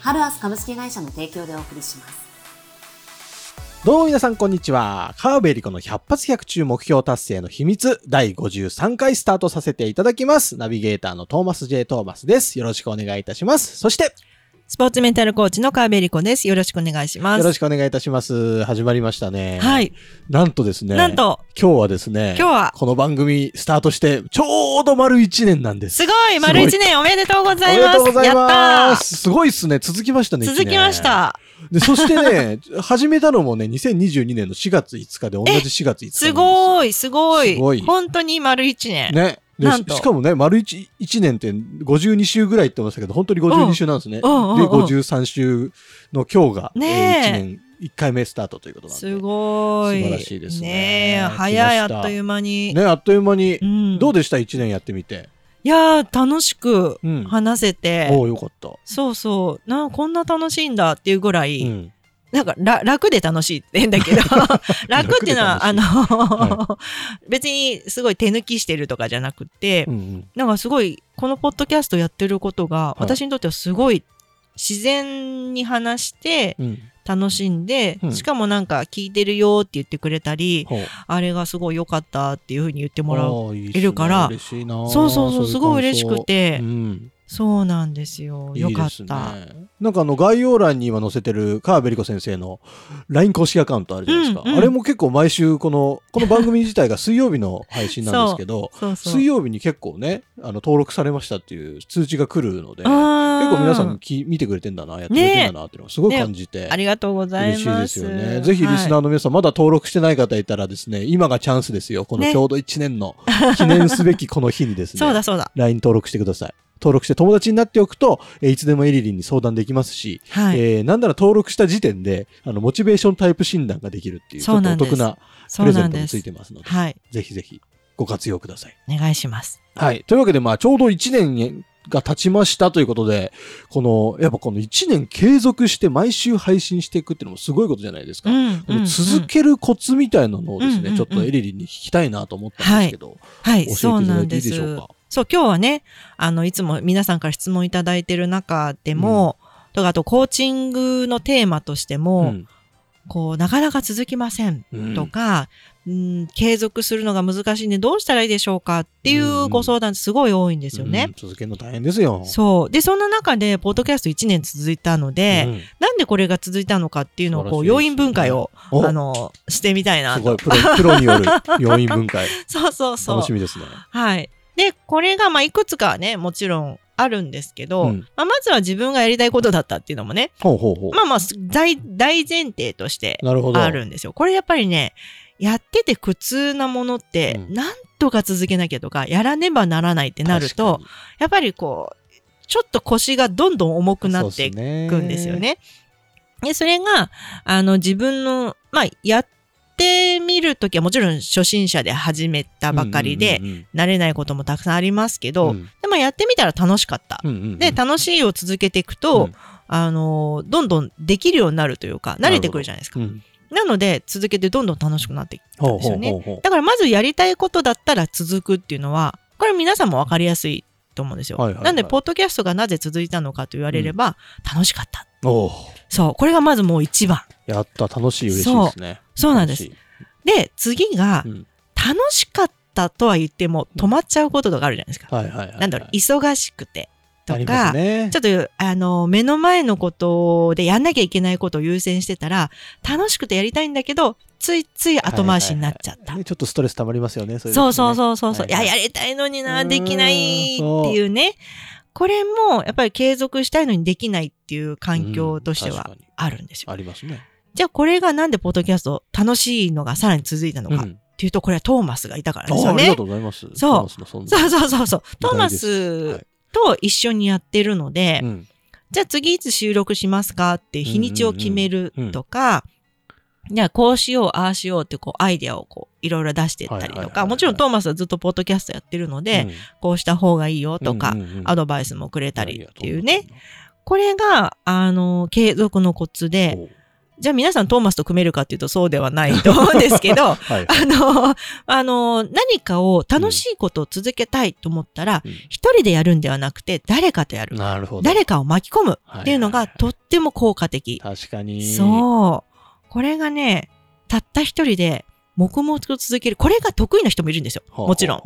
ハルアス株式会社の提供でお送りしますどうも皆さんこんにちは。川辺理子の100発100中目標達成の秘密第53回スタートさせていただきます。ナビゲーターのトーマス J. トーマスです。よろしくお願いいたします。そして、スポーツメンタルコーチの川辺理子です。よろしくお願いします。よろしくお願いいたします。始まりましたね。はい。なんとですね。なんと、今日はですね。今日はこの番組スタートして、ちょうど丸1年なんです。すごい丸一年おめでとうございおめでます。とうございやったます。すごいっすね。続きましたね。ー続きまし。た。で、そしてね、始めたのもね、2022年の4月5日で、同じ4月5日すすごい、すごい。すごい本当に丸一年。ね。でなんとししかもね、丸一一年って52週ぐらいって言ってましたけど、本当に52週なんですね。で、うんうんうんうん53週の今日が、ねええー1年1回目スタートということなんで。すごい。素晴らしいですねね早いあっという間に。ね、あっという間にう。ん。どうでした ?1 年やってみて。いやー、楽しくうん。話せて。おおよかった。そうそう。なこんな楽しいんだっていうぐらい、うん。なんから楽で楽しいって変だけど 楽っていうのはあの、は別にすごい手抜きしてるとかじゃなくて、うんうん。なんかすごいこのポッドキャストやってることが、い私にとってはすごい自然に話してうん。楽しんで、うんしかもなんか聞いてるよって言ってくれたり、ほうあれがすごい良かったっていうふうに言ってもらう。あーいいっすねいるから嬉しいなそうそうそう、すごい嬉しくてて、うん。そうなんですよ。よかった。いいですねなんかあの概要欄に今載せてる川辺理子先生の LINE 公式アカウントあるじゃないですか。うんうんあれも結構毎週この、この番組自体が水曜日の配信なんですけど、そうそう。水曜日に結構ね、あの登録されましたっていう通知が来るので、結結構皆さんき見てくれてんだな、やってくれてんだなっていうのをすごい感じて。ありがとうござい嬉ます。しいですよね。ぜひリスナーの皆さん、まだ登録してない方いたらですね、今がチャンスですよ。このねちょうど1年の記念すべきこの日にですね。そうだそうだ。LINE 登録してください。登録して友達になっておくと、えーいつでもエリリンに相談できますし、はい。えーなんなら登録した時点で、あの、モチベーションタイプ診断ができるっていう、ちょっとお得なプレゼントもつ。いてますので、はい。ぜひぜひご活用ください。お願いします。はい。というわけで、まあ、ちょうど1年が経ちましたということで、この、やっぱこの1年継続して毎週配信していくっていうのもすごいことじゃないですか。うんこの続けるコツみたいなのをですね、うんうんうんちょっとエリリンに聞きたいなと思ったんですけど、はい、教そうえていただいてい。いでしょうか？そう、今日はね、あの、いつも皆さんから質問いただいてる中でも、とか、あと、コーチングのテーマとしても、うんこう、なかなか続きませんうんとか、うん、継続するのが難しいんでどうしたらいいでしょうかっていうんうご相談すごい多いんですよねうん。続けるの大変ですよ。そう。で、そんな中で、ポッドキャスト1年続いたので、うんなんでこれが続いたのかっていうのを、こう、要因分解を、おあの、してみたいなと。すごい、プロ、プロによる要因分解。そうそうそう。楽しみですね。はい。で、これが、まあ、いくつかはね、もちろんあるんですけど、うんまあ、まずは自分がやりたいことだったっていうのもね、ほうほうほう。まあまあ、大、大前提として。あるんですよ。これやっぱりね、やってて苦痛なものって、うんなんとか続けなきゃとか、やらねばならないってなると、やっぱりこう、ちょっと腰がどんどん重くなっていくんですよ。ね。で、それが、あの、自分の、まあ、やってみるときはもちろん初心者で始めたばかりで、うんうん慣れないこともたくさんありますけど、うんでもやってみたら楽しかった。うんうんうんで、楽しいを続けていくと、うんあの、どんどんできるようになるというか、慣れてくるじゃないですか。うんなので、続けてどんどん楽しくなっていったんですよね。だからまずやりたいことだったら続くっていうのは、これ皆さんもわかりやすいと思うんですよ。なんで、ポッドキャストがなぜ続いたのかと言われれば、楽しかった。そう。これがまずもう一番。やった、楽しい、嬉しいですね。そうなんですで、次がい。う、ん楽しかったとは言っても止まっちゃうこととかあるじゃないですか。はいはいはいはい。なんだろう、忙しくて。とか、ねちょっと、あの、目の前のことでやんなきゃいけないことを優先してたら、楽しくてやりたいんだけど、ついつい後回しになっちゃった。はいはいはいねちょっとストレス溜まりますよね。そういうそうそううそうそうそう、はいはいいや、やりたいのにな、できないっていうね。これも、やっぱり継続したいのにできないっていう環境としてはあるんですよ。ありますね。じゃあ、これがなんでポッドキャスト楽しいのがさらに続いたのかっうんていうと、これはトーマスがいたからですよねあありがと。うございます。そうそうそうそうそう。トーマスいと一緒にやってるので、うんじゃあ次いつ収録しますかって日にちを決めるとか、じゃあこうしよう、ああしようってこうアイデアをこういろいろ出していったりとか、はいはいはいはいもちろんトーマスはずっとポッドキャストやってるので、こうした方がいいよとか、うんうんうんアドバイスもくれたりっていうね。。これが、あの、継続のコツで、おじゃあ皆さんトーマスと組めるかっていうとそうではないと思うんですけど、はい。あの、あの、何かを楽しいことを続けたいと思ったら、うん一人でやるんではなくて、誰かとやる。なるほど。誰かを巻き込むっていうのがはいはいはいとっても効果的。確かに。そう。これがね、たった一人で黙々と続ける。これが得意な人もいるんですよ。もちろん。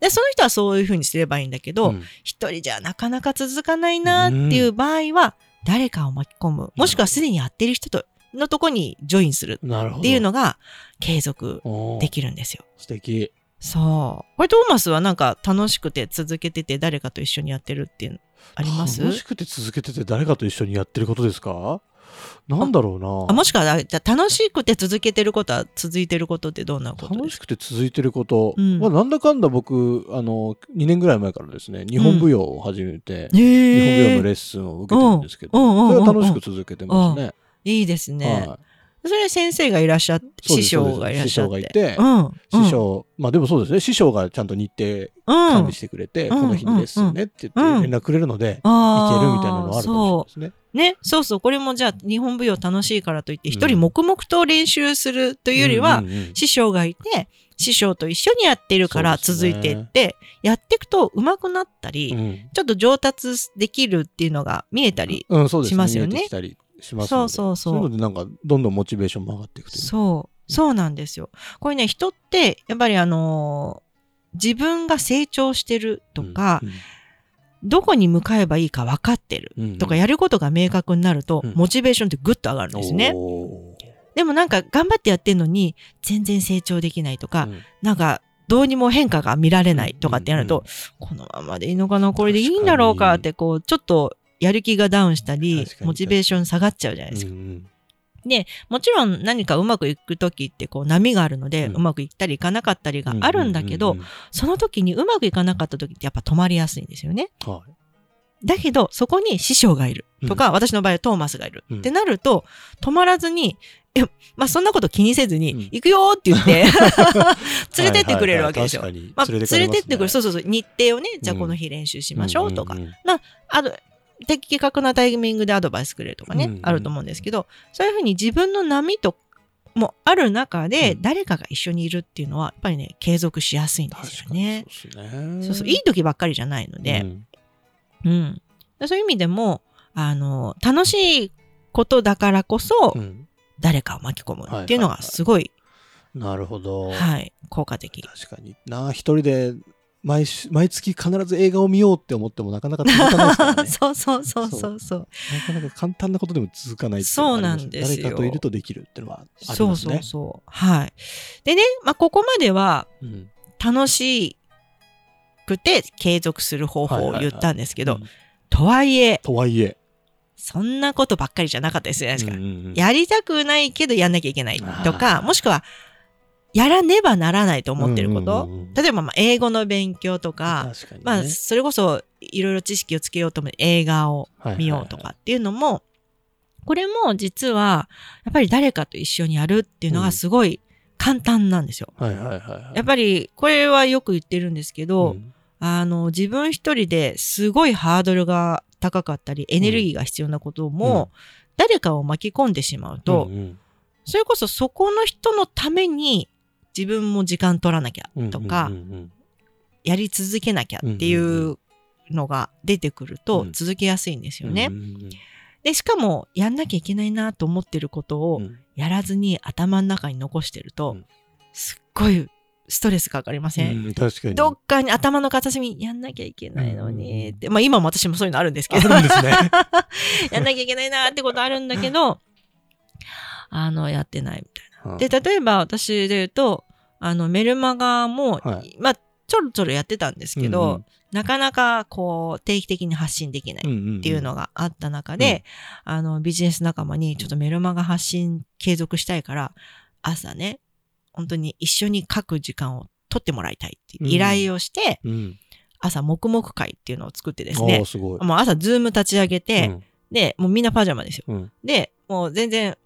で、その人はそういうふうにすればいいんだけど、ううん一人じゃなかなか続かないなっていう場合は、誰かを巻き込む。もしくはすでにやってる人とのとこにジョインする。っていうのが継続できるんですよ。素敵。そう。これトーマスはなんか楽しくて続けてて誰かと一緒にやってるっていうのあります？楽しくて続けてて誰かと一緒にやってることですか？なんだろうな。あもしくは楽しくて続けてることは続いてることってどんなこと楽しくて続いてること、うんまあ、なんだかんだ僕あの2年ぐらい前からですね日本舞踊を始めて、日本舞踊のレッスンを受けてるんですけど、うんうんうんうんそれは楽しく続けてますね。いいですね。はいそれ先生がいらっしゃって、師匠がいらっしゃって。師匠がいてうん。師匠、まあでもそうですね師匠がちゃんと日程うん、管理してくれて、うんこの日にレッスンねって言うんって連絡くれるので、あーいけるみたいなのはあるかもしれないですね。そう。ね、そうそう。これもじゃあ、日本舞踊楽しいからといって、うん一人黙々と練習するというよりは、うんうんうん師匠がいて、師匠と一緒にやってるから続いていって、やっていくと上手くなったり、うんちょっと上達できるっていうのが見えたり、しますよね見えてきたりしますそうそうそう。そういうのでなんかどんどんモチベーションも上がっていくという。そう、そうなんですよ。これね、人って、やっぱりあのー自分が成長してるとか、うんどこに向かえばいいか分かってるうんとか、やることが明確になると、うん。モチベーションってぐっと上がるんですね。でもなんか頑張ってやってんのに、全然成長できないとか、うん。なんか、どうにも変化が見られないとかってやると、うん。このままでいいのかなこれでいいんだろうかって、こう、ちょっとやる気がダウンしたりモチベーション下がっちゃうじゃないですか。うんもちろん何かうまくいくときってこう波があるので、うん。うまくいったりいかなかったりがあるんだけど、うんうん。その時にうまくいかなかった時ってやっぱ止まりやすいんですよね。うんはい。だけど、そこに師匠がいる。とか、私の場合はトーマスがいる、うん。ってなると、止まらずに、え、まあそんなこと気にせずに、うん。行くよーって言って、連れてってくれるわけですよ。はいはいはい。まあ、連れてってくる。そううそうそう。日程をね、じゃあうん。この日練習しましょうとか。んんん。あと、的確なタイミングでアドバイスくれるとかね、うんうんあると思うんですけど、そういうふうに自分の波ともある中で、うん誰かが一緒にいるっていうのは、やっぱりね、継続しやすいんですよね。そうね。そうそう、いい時ばっかりじゃないので、うんうん。そういう意味でも、あの、楽しいことだからこそ、うん誰かを巻き込むっていうのがすごい、なるほど。はい、効果的。確かにな、一人で毎週毎月必ず映画を見ようって思ってもなかなか続かないですからね。そうそうそうそうそう。なかなか簡単なことでも続かないっていそうなんですよ誰かといるとできるっていうのはありますね。そうそうそう。はい。でね、まあ、ここまではうん楽しくて継続する方法を言ったんですけど、うんとはいえ、とはいえ。そんなことばっかりじゃなかったですよね。うんうんうんやりたくないけどやんなきゃいけないとあか、ーもしくは、やらねばならないと思ってること。うんうんうん例えば、まあ、英語の勉強とか、ね。まあ、それこそ、いろいろ知識をつけようと思って映画を見ようとかっていうのも、これも実は、やっぱり誰かと一緒にやるっていうのがすごい簡単なんですよ。はいはいはいはい。やっぱり、これはよく言ってるんですけど、うん。あの、自分一人ですごいハードルが高かったり、エネルギーが必要なことも、誰かを巻き込んでしまうと、うん。それこそそこの人のために自分も時間取らなきゃうんとか、やり続けなきゃっていうのが出てくるとうん。続けやすいんですよね。で、しかもやんなきゃいけないなと思ってることをうん。やらずに頭の中に残してると、うん。すっごいストレスかかりません、うん確かに。どっかに頭の片隅にやんなきゃいけないのにって、まあ今も私もそういうのあるんですけど、あるんですね。やんなきゃいけないなってことあるんだけど、あの、やってないみたいな。うんで、例えば私で言うと、あの、メルマガも、はいまあ、ちょろちょろやってたんですけど、うんうんなかなかこう、定期的に発信できないっっていうのがあった中で、あの、ビジネス仲間にちょっとメルマガ発信継続したいから、朝ね、本当に一緒に書く時間を取ってもらいたいっていう依頼をして、うん。朝黙々会っていうのを作ってですねす。もう朝ズーム立ち上げて、うんで、もうみんなパジャマですよ。うん。で、もう全然、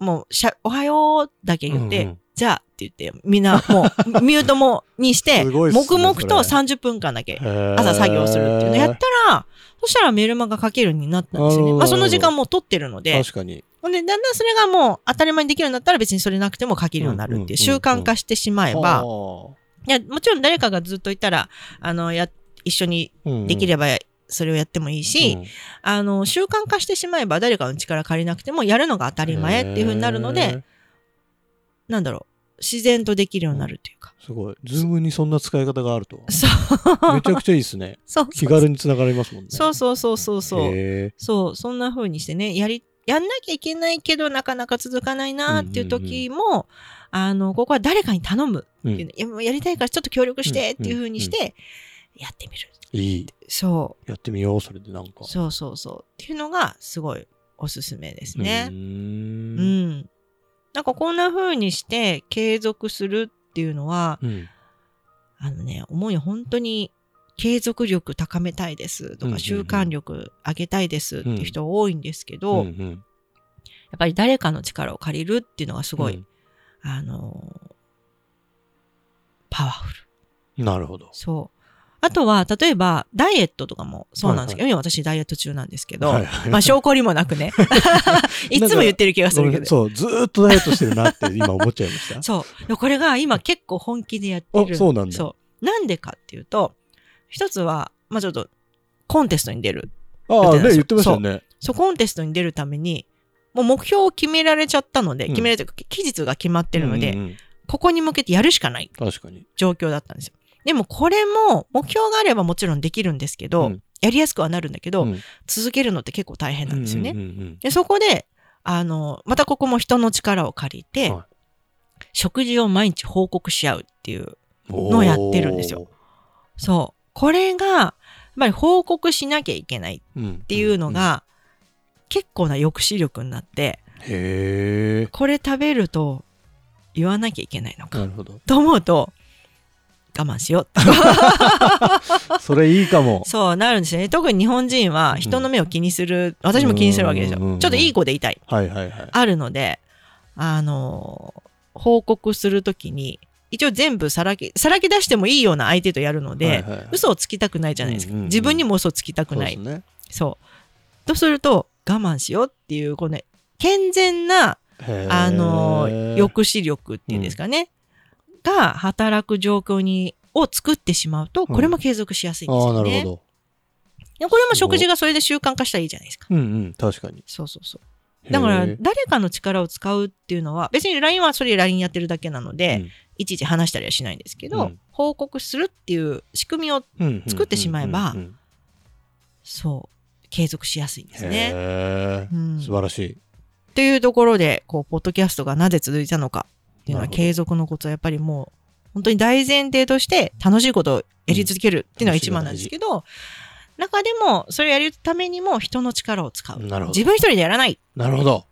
もうしゃ、おはようだけ言って、うんうんじゃあって言って、みんなもうミュートもにして、黙々とそれ。30分間だけ朝朝作業するっていうのやったら、そしたらメルマガ書けるようになったんですよね。まあその時間もう取ってるので、確かに。ほんで、だんだんそれがもう当たり前にできるようになったら別にそれなくても書けるようになるっていう習慣化してしまえば、いや、もちろん誰かがずっといたら、あの、や、一緒にできればばそれをやってもいいし、あの、習慣化してしまえば誰かの力借りなくてもやるのが当たり前っていう風になるので、、なんだろう、自然とできるようになるっていうか。すごい。ズームにそんな使い方があるとは。そう。めちゃくちゃいいですね。そうそう気軽につながりますもんね。そうそうそうそうそう。へそう、そんな風にしてね、やり、やんなきゃいけないけど、なかなか続かないなっていう時も、あの、ここは誰かに頼むーっていうの、いやもうやりたいからちょっと協力してっていう風にして、やってみる。うんいい。そやってみよう、それでなんかう、。そうそうそう。っていうのが、すごいおすすめですうね。ー。うんん。なんかこんな風にして継続するっていうのは、うん。あのね、思うよ、本当に継続力高めたいですとうんうんうんか、習慣力上げたいですっていう人多いんですけど、うんうんやっぱり誰かの力を借りるっていうのがすごい、うんあのーパワフル。なるほど。そう。あとは、例えば、ダイエットとかもそうなんですけど、は今私ダイエット中なんですけど、はいはいまあ、証拠りもなくね。いつも言ってる気がするけど。そう、ずーっとダイエットしてるなって今思っちゃいました。そう。でこれが今結構本気でやってる。あそうなんだそう。なんでかっていうと、一つは、まあちょっと、コンテストに出る。ああ、ね、言ってましたよね。そう、コンテストに出るために、もう目標を決められちゃったので、うん決められてる、期日が決まってるので、うんうんうんここに向けてやるしかない確かに。状況だったんですよ。でもこれも、目標があればもちろんできるんですけど、うんやりやすくはなるんだけど、うん続けるのって結構大変なんですよね。うんうんうんで、そこで、あの、またここも人の力を借りて、は食事を毎日報告し合うっていう、うんのをやってるんですよ。そう。これが、やっぱり報告しなきゃいけないっっていうの、が、結構な抑止力になって。これ食べると言わなきゃいけないのか。と思うと、我慢しよう。それいいかも。そうなるんですよね。特に日本人は人の目を気にする、私も気にするわけですよ。うんうんうんちょっといい子でいたい。はいはいはい。あるので、あのー報告するときに、一応全部さらけ、さらけ出してもいいような相手とやるので、はいはいはい嘘をつきたくないじゃないですか。うんうんうん自分にも嘘をつきたくない。そうね。そう。とすると、我慢しようっていう、このね、健全な、あのー抑止力っていうんですかね、が働く状況に、を作ってしまうと、これも継続しやすいんですよね。なるほど。でこれも食事がそれで習慣化したらいいじゃないですか。うんうん、確かに。そうそうそう。だから、誰かの力を使うっていうのは、別に LINE はそれ LINE やってるだけなので、いちいち話したりはしないんですけど、うん報告するっていう仕組みを、うん作ってしまえばうんうんうんそう、継続しやすいんですね。へうんー素晴らしい。というところで、こう、ポッドキャストがなぜ続いたのかっていうのは継続のことはやっぱりもう、本当に大前提として楽しいことをやり続けるっていうのが一番なんですけど、中でも、それをやるためにも人の力を使う。なるほど自分一人でやらない。なるほど。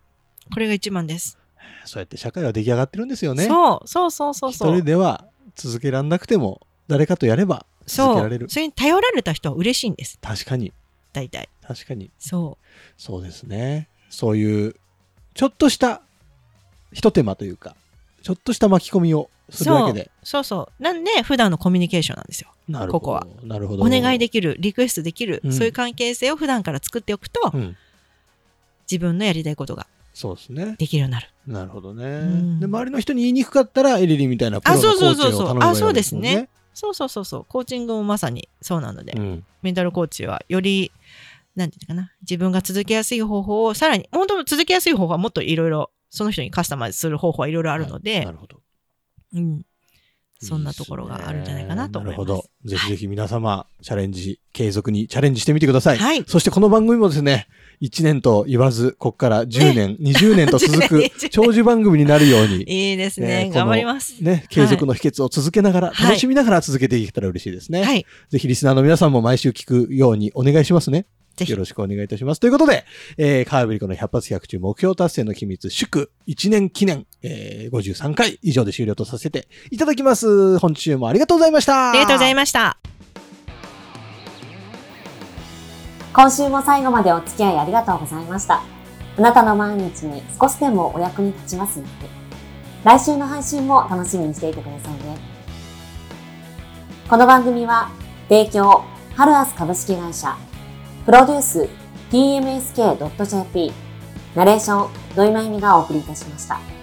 これが一番です。そうやって社会は出来上がってるんですよね。そう、そうそうそう一そう。人では続けられなくても、誰かとやれば続けられる。。それに頼られた人は嬉しいんです。確かに。大体。確かに。そそうですね。そういう、ちょっとした、一手間というか、ちょっとした巻き込みをするだけで。う。そうそう。なんで、普段のコミュニケーションなんですよ。なるほど。ここは。なるほど。お願いできる、リクエストできる、うんそういう関係性を普段から作っておくと、うん。自分のやりたいことがそうですね。できるようになる。なるほどね。んで、周りの人に言いにくかったら、エリリンみたいなプロのコーチをあそうそうそうそうあそうですね。そうそうそうそう。コーチングもまさにそうなので、うん。メンタルコーチはより、なんていうのかな、自分が続けやすい方法を、さらに、本当続けやすい方法はもっといろいろ、その人にカスタマイズする方法はいろいろあるので、なるほど。うん。そんなところがあるんじゃないかなと思います。なるほど。ぜひぜひ皆様、チャレンジ、継続にチャレンジしてみてください。はいそしてこの番組もですね、1年と言わず、ここから10年、20年と続く 10年長寿番組になるように、いいですね。ね頑張ります。ね、継続の秘訣を続けながら、はい楽しみながら続けていけたら嬉しいですね。はい。ぜひリスナーの皆さんも毎週聞くようにお願いしますね。ぜひ。よろしくお願いいたします。ということで、えー、カーブリコの100発100中目標達成の秘密、祝1年記念、えー、53回以上で終了とさせていただきます。本日もありがとうございました。ありがとうございました。今週も最後までお付き合いありがとうございました。あなたの毎日に少しでもお役に立ちますように。来週の配信も楽しみにしていてくださいね。この番組は、提供、ハルアス株式会社、プロデュース tmsk.jp ナレーション土井まゆみがお送りいたしました。